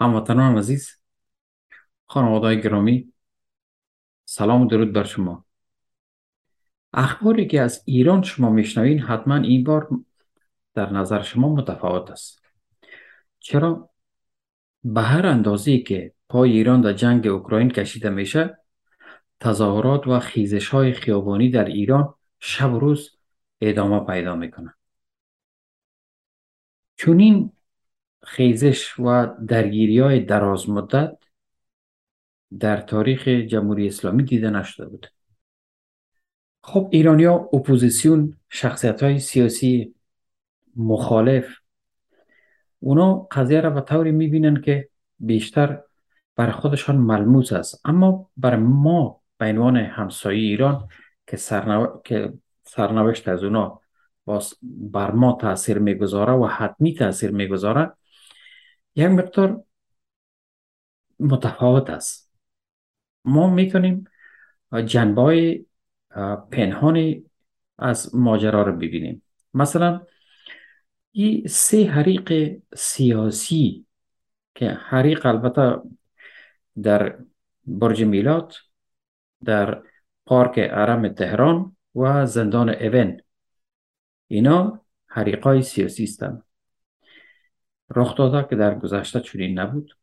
هموطنان عزیز خانوادای گرامی سلام و درود بر شما. اخباری که از ایران شما میشنوین حتما این بار در نظر شما متفاوت است. چرا؟ به هر اندازه که پای ایران در جنگ اوکراین کشیده میشه تظاهرات و خیزش های خیابانی در ایران شب و روز ادامه پیدا می‌کنه. چون خیزش و درگیری های دراز مدت در تاریخ جمهوری اسلامی دیده نشده بود. خب ایرانیا اپوزیسیون شخصیت های سیاسی مخالف اونا قضیه را به طوری می‌بینن که بیشتر بر خودشان ملموس است. اما بر ما به عنوان همسایه ایران که, سرنو... که سرنوشت از اونا بر ما تاثیر می‌گذاره و حتمی تاثیر می‌گذاره یک مقدار متفاوت است. ما می‌تونیم جنبه پنهانی از ماجرا رو ببینیم. مثلا این سه حریق سیاسی که حریق البته در برج میلاد در پارک عرم تهران و زندان ایون اینا حریقای سیاسی هستند رخ داده که در گذشته چنین نبود.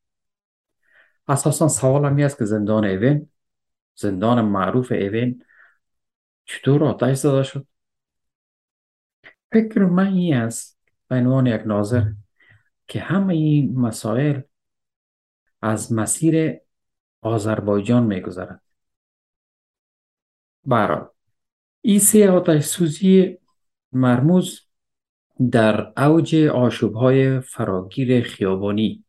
اساسا سوال همی است که زندان ایون زندان معروف ایون چطور آتش زده شد؟ فکر من این است به عنوان یک ناظر که همه این مسائل از مسیر آذربایجان میگذرد برای این سه آتش سوزی مرموز در اوج های فراگیر خیابانی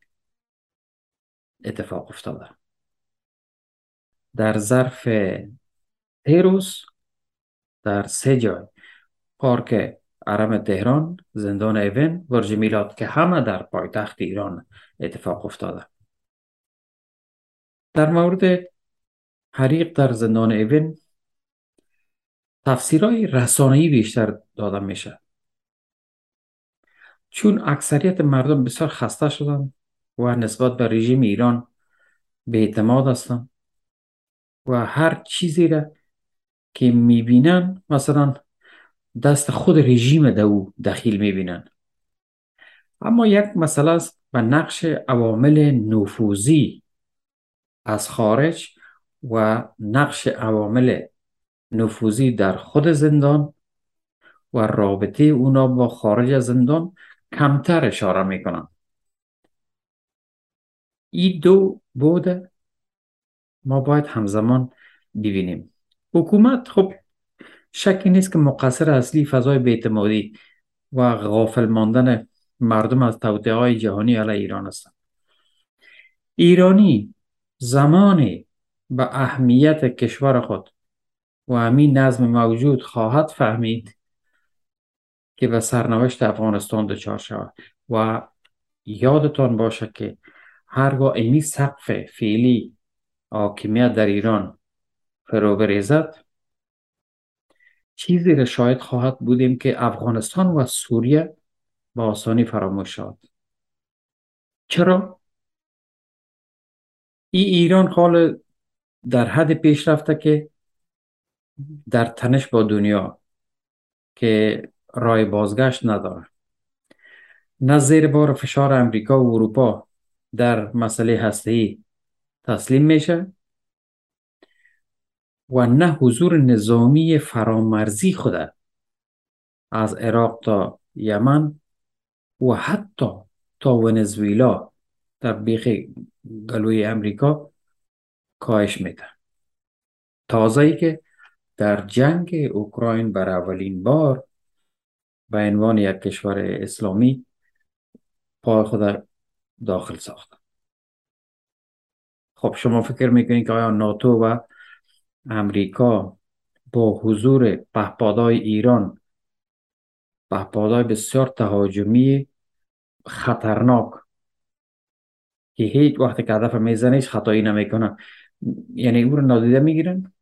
اتفاق افتاده. در ظرف روز در سه جای پارک عرم تهران زندان ایون برج میلاد که همه در پایتخت ایران اتفاق افتاده. در مورد حریق در زندان ایون تفسیرهای رسانه‌ای بیشتر داده میشه. چون اکثریت مردم بسیار خسته شدن و نسبت به رژیم ایران به اعتماد هستند و هر چیزی را که می‌بینن مثلا دست خود رژیم در او دخیل می‌بینن. اما یک مسئله است به نقش عوامل نفوذی از خارج و نقش عوامل نفوذی در خود زندان و رابطه اونا با خارج زندان کمتر اشاره می‌کنم این دو بوده ما باید همزمان ببینیم. حکومت خب شکی نیست که مقصر اصلی فضای بیعتمادی و غافل ماندن مردم از توطعه های جهانی علیه ایران هستند. ایرانی زمانی به اهمیت کشور خود و همین نظم موجود خواهد فهمید که به سرنوشت افغانستان دچار شود و یادتان باشه که هرگاه این سقف فعلی حاکمیت در ایران فرو بریزد چیزی را شاید خواهد بودیم که افغانستان و سوریه با آسانی فراموش شد چرا؟ ای ایران حال در حد پیش رفته که در تنش با دنیا که رای بازگشت نداره نه زیر بار فشار امریکا و اروپا در مسئله هسته‌ای تسلیم میشه و نه حضور نظامی فرامرزی خود از عراق تا یمن و حتی تا ونزویلا در بیخ گلوی امریکا کاهش میده تازه ای که در جنگ اوکراین بر اولین بار به عنوان یک کشور اسلامی پای خود داخل ساخت. خب شما فکر می‌کنید که آیا ناتو و امریکا با حضور پهپادهای ایران پهپادهای بسیار تهاجمی خطرناک که هیچ وقت که هدف می‌زنه هیچ خطایی نمی‌کنه. یعنی او رو نادیده می‌گیرن.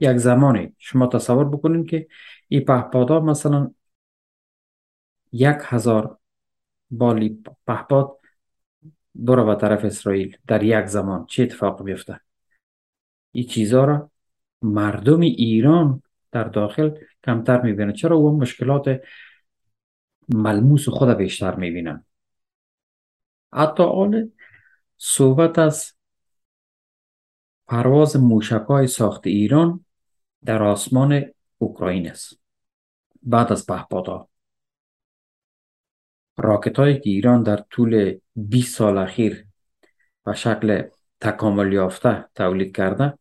یک زمانی شما تصور بکنید که این پهپادها مثلا یک هزار بالی پهپاد برو به طرف اسرائیل در یک زمان. چه اتفاق بیفته؟ این چیزها را مردم ایران در داخل کمتر می‌بینن. چرا؟ او مشکلات ملموس خود بیشتر می‌بینن. حتی آن صحبت از پرواز موشک های ساخت ایران در آسمان اوکراین است. بعد از پهپادها راکت هایی که ایران در طول 20 سال اخیر به شکل تکامل یافته تولید کرده.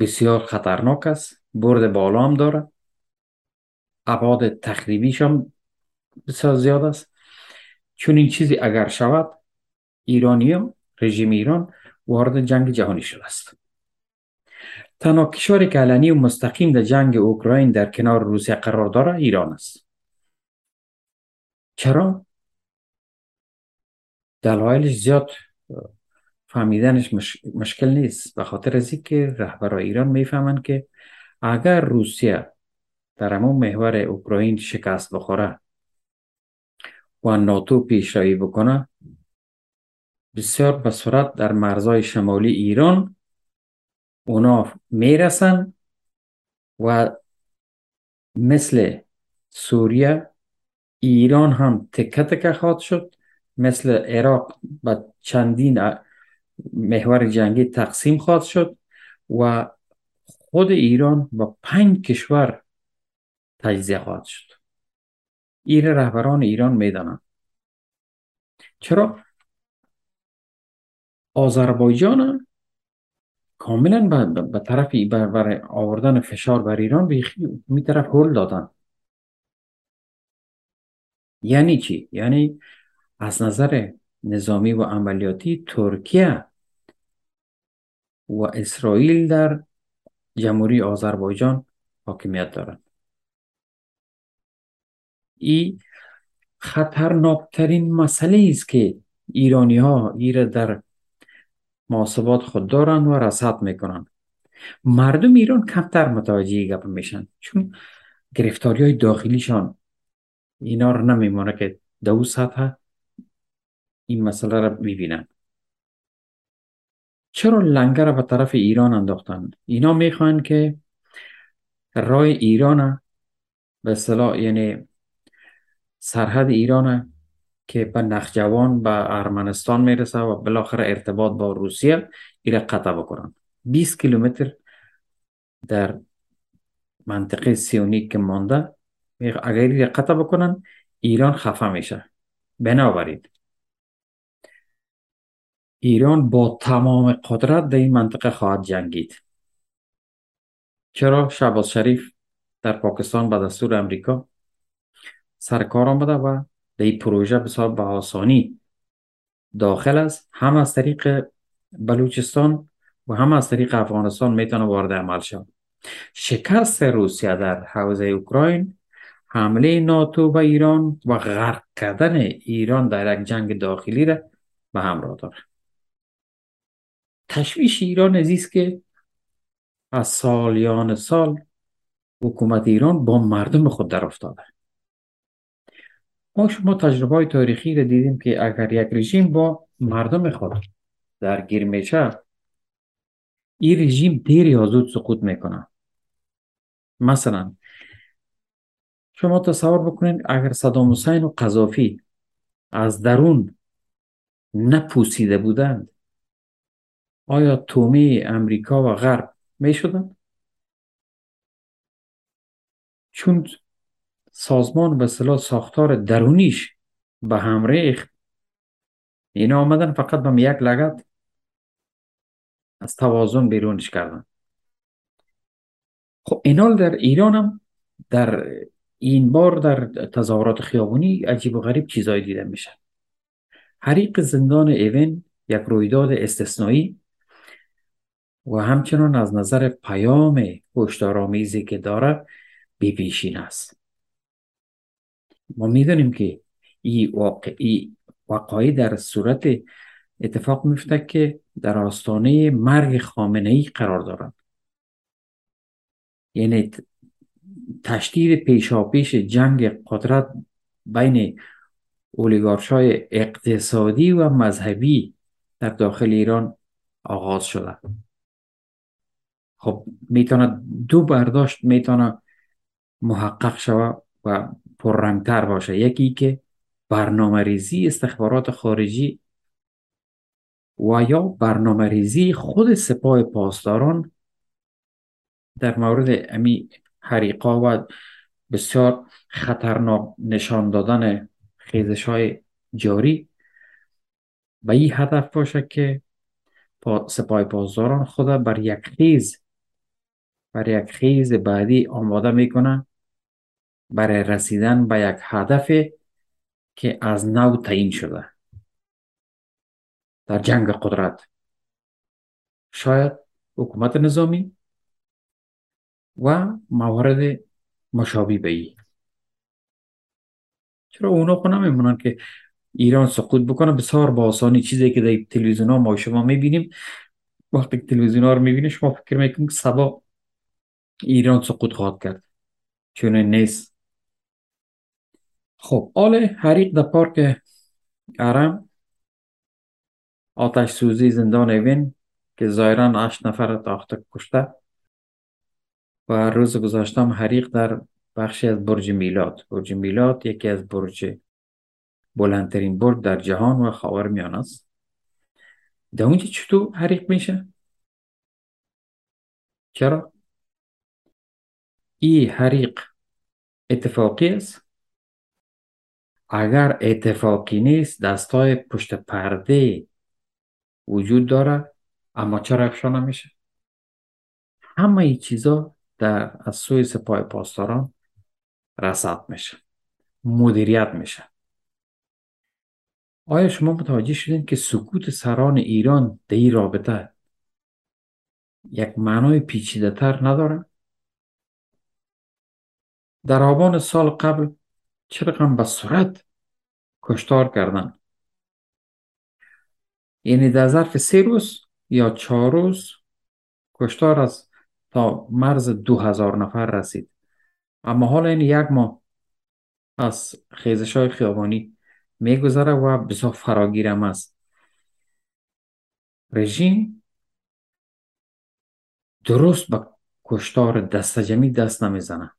بسیار خطرناک است. برد بالا هم داره. ابعاد تخریبیش هم بسیار زیاد است. چون این چیزی اگر شود ایرانی رژیم ایران وارد جنگ جهانی شده است. تنها کشوری که علنی و مستقیم در جنگ اوکراین در کنار روسیه قرار داره ایران است. چرا؟ دلایلش زیاد فهمیدنش مشکل نیست. به خاطر از که رهبران ایران می‌فهمند که اگر روسیه در همون محور اوکراین شکست بخوره و ناتو پیشروی بکنه بسیار به در مرزهای شمالی ایران اونا می‌رسن و مثل سوریه ایران هم تکه تکه خواهد شد مثل عراق به چندین محور جنگی تقسیم خواهد شد و خود ایران با پنج کشور تجزیه خواهد شد. این رهبران ایران می‌دانند. چرا؟ آذربایجان کاملا به طرف بر آوردن فشار بر ایران به می طرف هل دادن. یعنی چی؟ یعنی از نظر نظامی و عملیاتی ترکیه و اسرائیل در جمهوری آذربایجان حاکمیت دارند. این خطرناکترین مسئله است که ایرانی ها ایره در محاسبات خود دارند و رصد می‌کنند. مردم ایران کمتر متوجه گپ میشن چون گرفتاری های داخلیشان اینا رو نمیمونه که دو سطح این مسئله را می‌بینن چرا لنگر را به طرف ایران انداختن اینا می‌خوان که رای ایران به اصطلاح یعنی سرحد ایران که به نخجوان به ارمنستان می‌رسه و بالاخره ارتباط با روسیه ایره قطع بکنن 20 کیلومتر در منطقه سیونی که مانده اگر ایره قطع بکنن ایران خفه میشه. بنابراین ایران با تمام قدرت در این منطقه خواهد جنگید. چرا؟ شباز شریف در پاکستان به دستور امریکا سرکار آمده و در این پروژه بسیار به آسانی داخل است. هم از طریق بلوچستان و هم از طریق افغانستان می‌تونه وارد عمل شد شکست روسیه در حوزه اوکراین حمله ناتو به ایران و غرق کردن ایران در یک جنگ داخلی را به همراه داره تشویش ایران است که از سالیان سال حکومت ایران با مردم خود در افتاده. ما شما تجربه تاریخی را دیدیم که اگر یک رژیم با مردم خود درگیر میشه این رژیم دیر یا زود سقوط می‌کنه. مثلا شما تصور بکنید اگر صدام حسین و قذافی از درون نپوسیده بودند آیا تومی امریکا و غرب می شدن؟ چون سازمان به صلاح ساختار درونیش به هم ریخت اینا آمدن فقط به یک لگت از توازن بیرونش کردن خب اینال در ایران هم در این بار در تظاهرات خیابونی عجیب و غریب چیزایی دیده میشه حریق زندان ایون یک رویداد استثنایی و همچنان از نظر پیام هشدارآمیزی که داره بیپیشین است. ما می‌دونیم که این واقعی وقایع در صورت اتفاق میفته که در آستانه مرگ خامنه ای قرار دارند یعنی تشدید پیشاپیش جنگ قدرت بین اولیگارشای اقتصادی و مذهبی در داخل ایران آغاز شده. خب می‌تونه دو برداشت می‌تونه محقق شود و پررنگتر باشه. یکی که برنامه ریزی استخبارات خارجی و یا برنامه ریزی خود سپاه پاسداران در مورد امی حریقا و بسیار خطرناک نشان دادن خیزش های جاری به این هدف باشه که سپاه پاسداران خود بر یک خیز بر یک خیز بعدی آماده می‌کنن برای رسیدن به یک هدف که از نو تعیین شده. در جنگ قدرت. شاید حکومت نظامی و موارد مشابه به ای چرا اونا خود نمیمونن که ایران سقوط بکنه؟ بسیار با آسانی چیزی که در تلویزیون ها ما شما می‌بینیم وقتی تلویزیون ها رو می‌بینیم شما فکر می‌کنیم که سبا ایران سقوط خواهد کرد چون نیست خب آل حریق در پارک ارم آتش سوزی زندان اوین که ظاهرا 8 نفر تاخته کشته و روز گذاشتم حریق در بخشی از برج میلاد برج میلاد یکی از برج بلندترین برج در جهان و خاور میان است در اونجا چطور حریق میشه؟ چرا؟ این حریق اتفاقی است؟ اگر اتفاقی نیست دستای پشت پرده وجود داره اما چرا افشا نمیشه همه ای چیزا در از سوی سپاه پاسداران رسد میشه مدیریت میشه. آیا شما متوجه شدین که سکوت سران ایران در این رابطه یک معنای پیچیده تر نداره؟ در آبان سال قبل چه رقم به سرعت کشتار کردن یعنی در ظرف سه روز یا چهار روز کشتار از تا مرز دو هزار نفر رسید اما حالا این یک ماه از خیزش های خیابانی میگذره و بسیار فراگیرم است رژیم درست به کشتار دست جمعی دست نمی‌زنه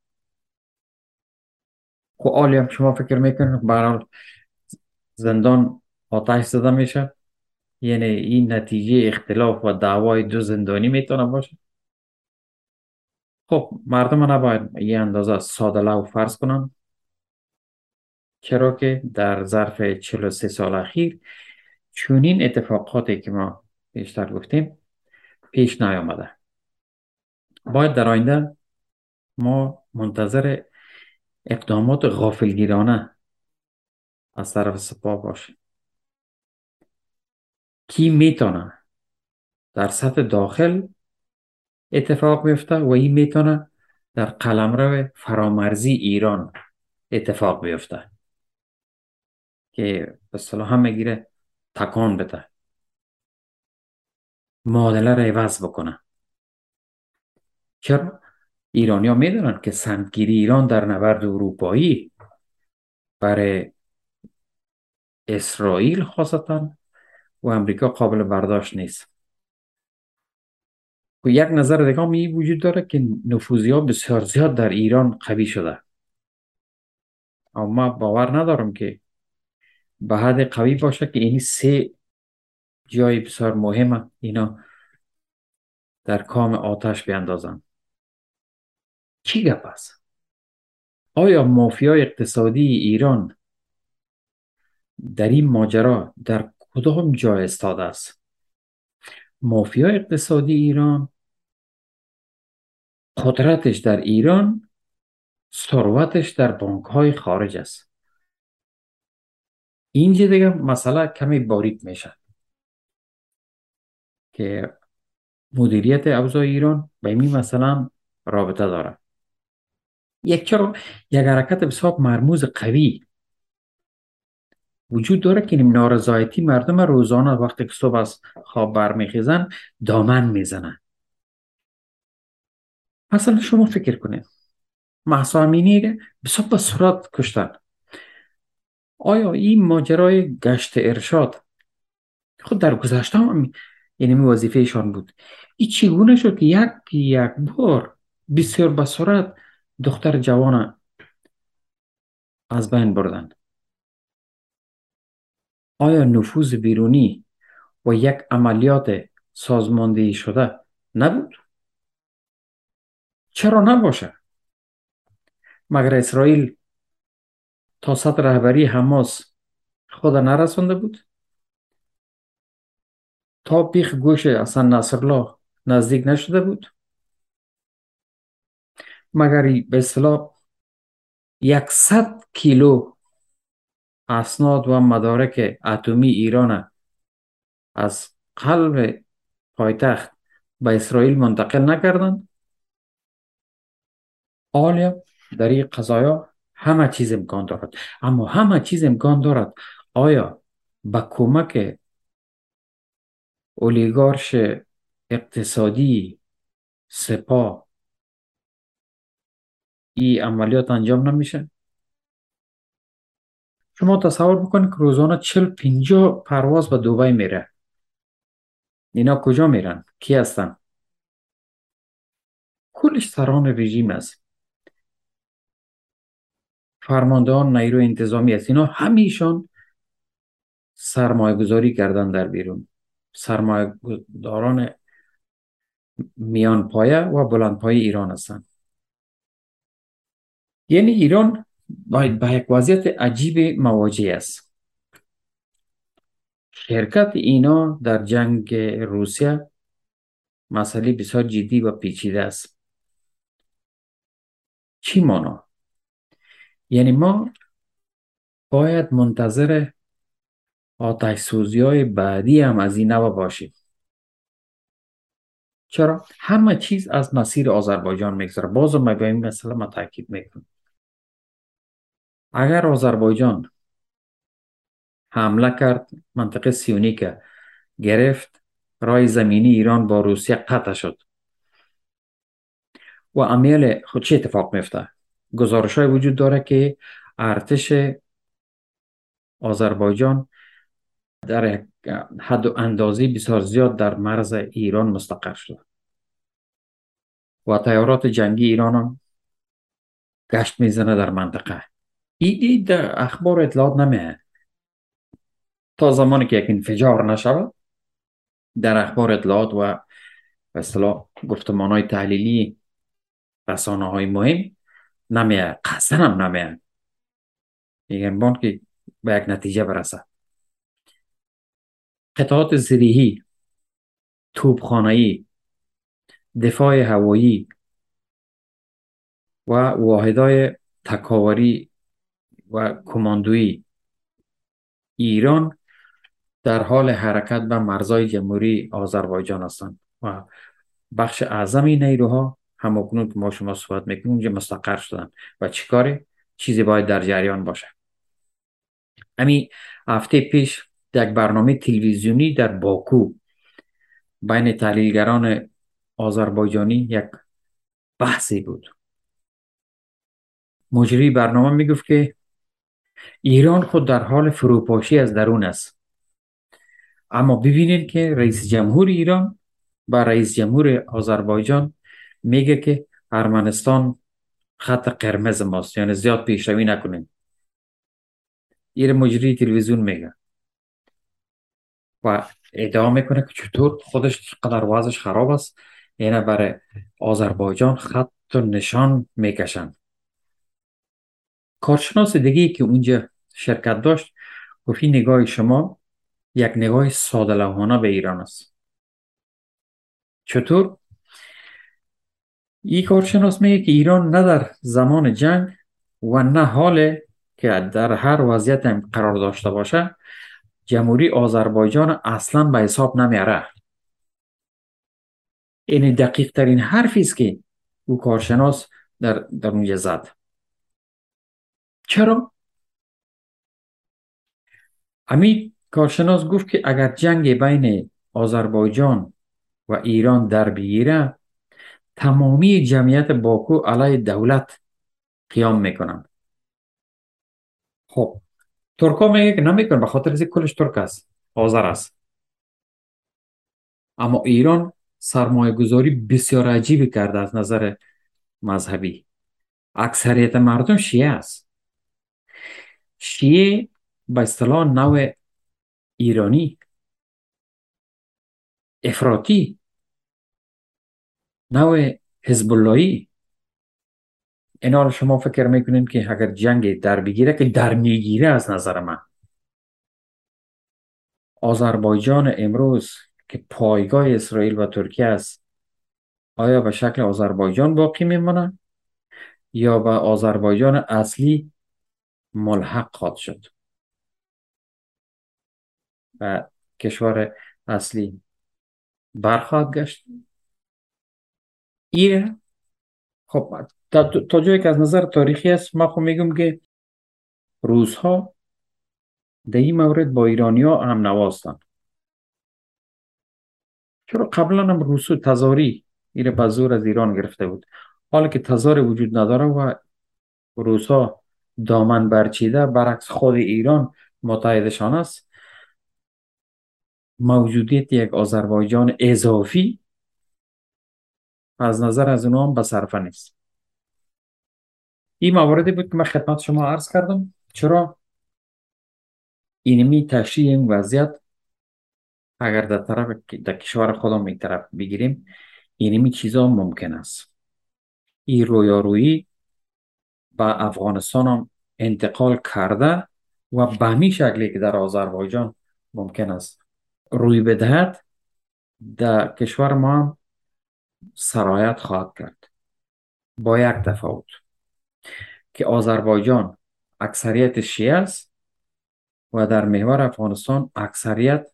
خب آلی هم شما فکر می‌کنید برحال زندان آتش زده میشه. یعنی این نتیجه اختلاف و دعوای دو زندانی می‌تونه باشه. خب مردم نباید یه اندازه ساده لو فرض کنن. چرا که در ظرف 43 سال اخیر چونین اتفاقاتی که ما بیشتر گفتیم پیش نیامده. باید در آینده ما منتظر اقدامات غافلگیرانه از طرف سپاه باشیم کی می‌تونه در سطح داخل اتفاق بیفته و این می‌تونه در قلمرو فرامرزی ایران اتفاق بیفته؟ که به صلاح هم می‌گیره تکان بده. معادله را عوض بکنه. چرا؟ ایرانی ها می‌دونن که سندگیری ایران در نبرد اروپایی برای اسرائیل خاصتا و امریکا قابل برداشت نیست. و یک نظر دیگه می وجود داره که نفوذی ها بسیار زیاد در ایران قوی شده. اما ما باور ندارم که به حد قوی باشه که این سه جای بسیار مهمه. اینا در کام آتش بیاندازن. چی گپ است؟ آیا مافیای اقتصادی ایران در این ماجرا در کدام جای استاده است؟ مافیا اقتصادی ایران قدرتش در ایران ثروتش در بانک های خارج است. اینجا دیگه مسئله کمی باریک میشه که مدیریت اوضاع ایران به این مثلا رابطه داره یک چرا یک حرکت بسیار مرموز قوی وجود داره که این نارضایتی مردم روزانه وقتی که صبح از خواب برمیخیزن دامن می‌زنن. مثلا شما فکر کنید محسا امینی بسیار به صورت کشتن. آیا این ماجرای گشت ارشاد خود در گذشته هم یعنی وظیفه ایشان بود؟ این چگونه شد که یک یک بار بسیار به صورت دختر جوان از بین بردن آیا نفوذ بیرونی و یک عملیات سازماندهی شده نبود؟ چرا نباشه؟ مگر اسرائیل تا سطح رهبری حماس خود نرسانده بود؟ تا بیخ گوش اصلا نصرالله نزدیک نشده بود؟ مگر به اصطلاح یکصد کیلو اسناد و مدارک اتمی ایران از قلب پایتخت به اسرائیل منتقل نکردند. آلیا در این قضایا همه چیز امکان دارد. اما همه چیز امکان دارد. آیا به کمک اولیگارش اقتصادی سپاه این عملیات انجام نمیشه. شما تصور بکنید که روزانه چل پینجا پرواز به دوبای میره. اینا کجا میرن؟ کی هستن؟ کلش سران رژیم است. فرماندهان نیرو انتظامی است. اینا همیشان سرمایه گذاری کردن در بیرون. سرمایه داران میان پایه و بلند پایه ایران هستند یعنی ایران باید به یک وضعیت عجیب مواجه است. شرکت اینا در جنگ روسیه مسئله بسیار جدی و پیچیده است. چی مانا؟ یعنی ما باید منتظر آتش سوزی های بعدی هم از این نوع باشیم. چرا؟ همه چیز از مسیر آذربایجان میگذره. باز ما به این مسئله ما تاکید می‌کنم اگر آذربایجان حمله کرد منطقه سیونی که گرفت رای زمینی ایران با روسیه قطع شد. و امیل خود چه اتفاق میفته گزارش های وجود داره که ارتش آذربایجان در حد و اندازی بسیار زیاد در مرز ایران مستقر شده. و تیارات جنگی ایران هم گشت می‌زنه در منطقه. این در اخبار اطلاعات نمیه تا زمانی که یک انفجار نشود در اخبار اطلاعات و اصطلاح گفتمان های تحلیلی رسانه های مهم نمیه قصد هم نمیه میگن که به یک نتیجه برسه قطعات زریحی توپخانه‌ای دفاع هوایی و واحدهای تکاوری و کماندوی ایران در حال حرکت به مرزای جمهوری آذربایجان هستند و بخش اعظم نیروها همکنون که ما شما صحبت می‌کنیم اونجا مستقر شدن. و چیکاره چیزی باید در جریان باشه. امی هفته پیش یک برنامه تلویزیونی در باکو بین تحلیلگران آذربایجانی یک بحثی بود. مجری برنامه می‌گفت که ایران خود در حال فروپاشی از درون است. اما ببینید که رئیس جمهور ایران با رئیس جمهور آذربایجان میگه که ارمنستان خط قرمز ماست یعنی زیاد پیشروی نکنیم. این مجری تلویزیون میگه و ادعا می‌کنه که چطور خودش قدر وضعش خراب است. یعنی برای آذربایجان خط و نشان می‌کشند. کارشناس دیگه که اونجا شرکت داشت گفت نگاه شما یک نگاه ساده به ایران است. چطور؟ این کارشناس میگه که ایران نه در زمان جنگ و نه حال که در هر وضعیت قرار داشته باشه جمهوری آذربایجان اصلا به حساب نمیاره این دقیق ترین حرفی است که او کارشناس در, در اونجا زد. چرا؟ امی کارشناس گفت که اگر جنگ بین آذربایجان و ایران در بگیره تمامی جمعیت باکو علیه دولت قیام می‌کنند. خب ترکا میگه که نمیکن به خاطر از کلش ترک است آذر است. اما ایران سرمایه گذاری بسیار عجیبی کرده از نظر مذهبی. اکثریت مردم شیعه است. شیعه به اصطلاح نوع ایرانی افراطی نوع حزب اللهی اینا شما فکر می‌کنین که اگر جنگ در بگیره که در می‌گیره از نظر من. آذربایجان امروز که پایگاه اسرائیل و ترکیه است آیا به شکل آذربایجان باقی میمانه یا به آذربایجان اصلی ملحق خواهد شد. و کشور اصلی برخواهد گشت. ایره خب تا, جایی که از نظر تاریخی است ما خب میگم که روس ها در این مورد با ایرانی ها هم نواستن چرا قبلا هم روسو تزاری ایره به از ایران گرفته بود؟ حالا که تزار وجود نداره و روسا دامن برچیده برعکس خود ایران متحدشان است. موجودیت یک آذربایجان اضافی از نظر از اونها هم به صرفه نیست. این مواردی بود که من خدمت شما عرض کردم. چرا؟ اینمی تشریح این وضعیت اگر در طرف در کشور خودم این طرف بگیریم اینمی چیزا ممکن است. این رویارویی به افغانستان هم انتقال کرده و به همین شکلی که در آذربایجان ممکن است روی بدهد در کشور ما هم سرایت خواهد کرد. با یک تفاوت که آذربایجان اکثریت شیعه است و در محور افغانستان اکثریت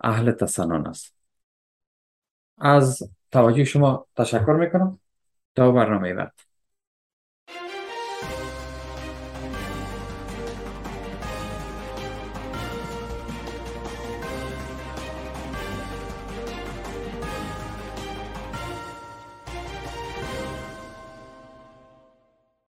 اهل تسنن است. از توجه شما تشکر می‌کنم. تا برنامه بعد.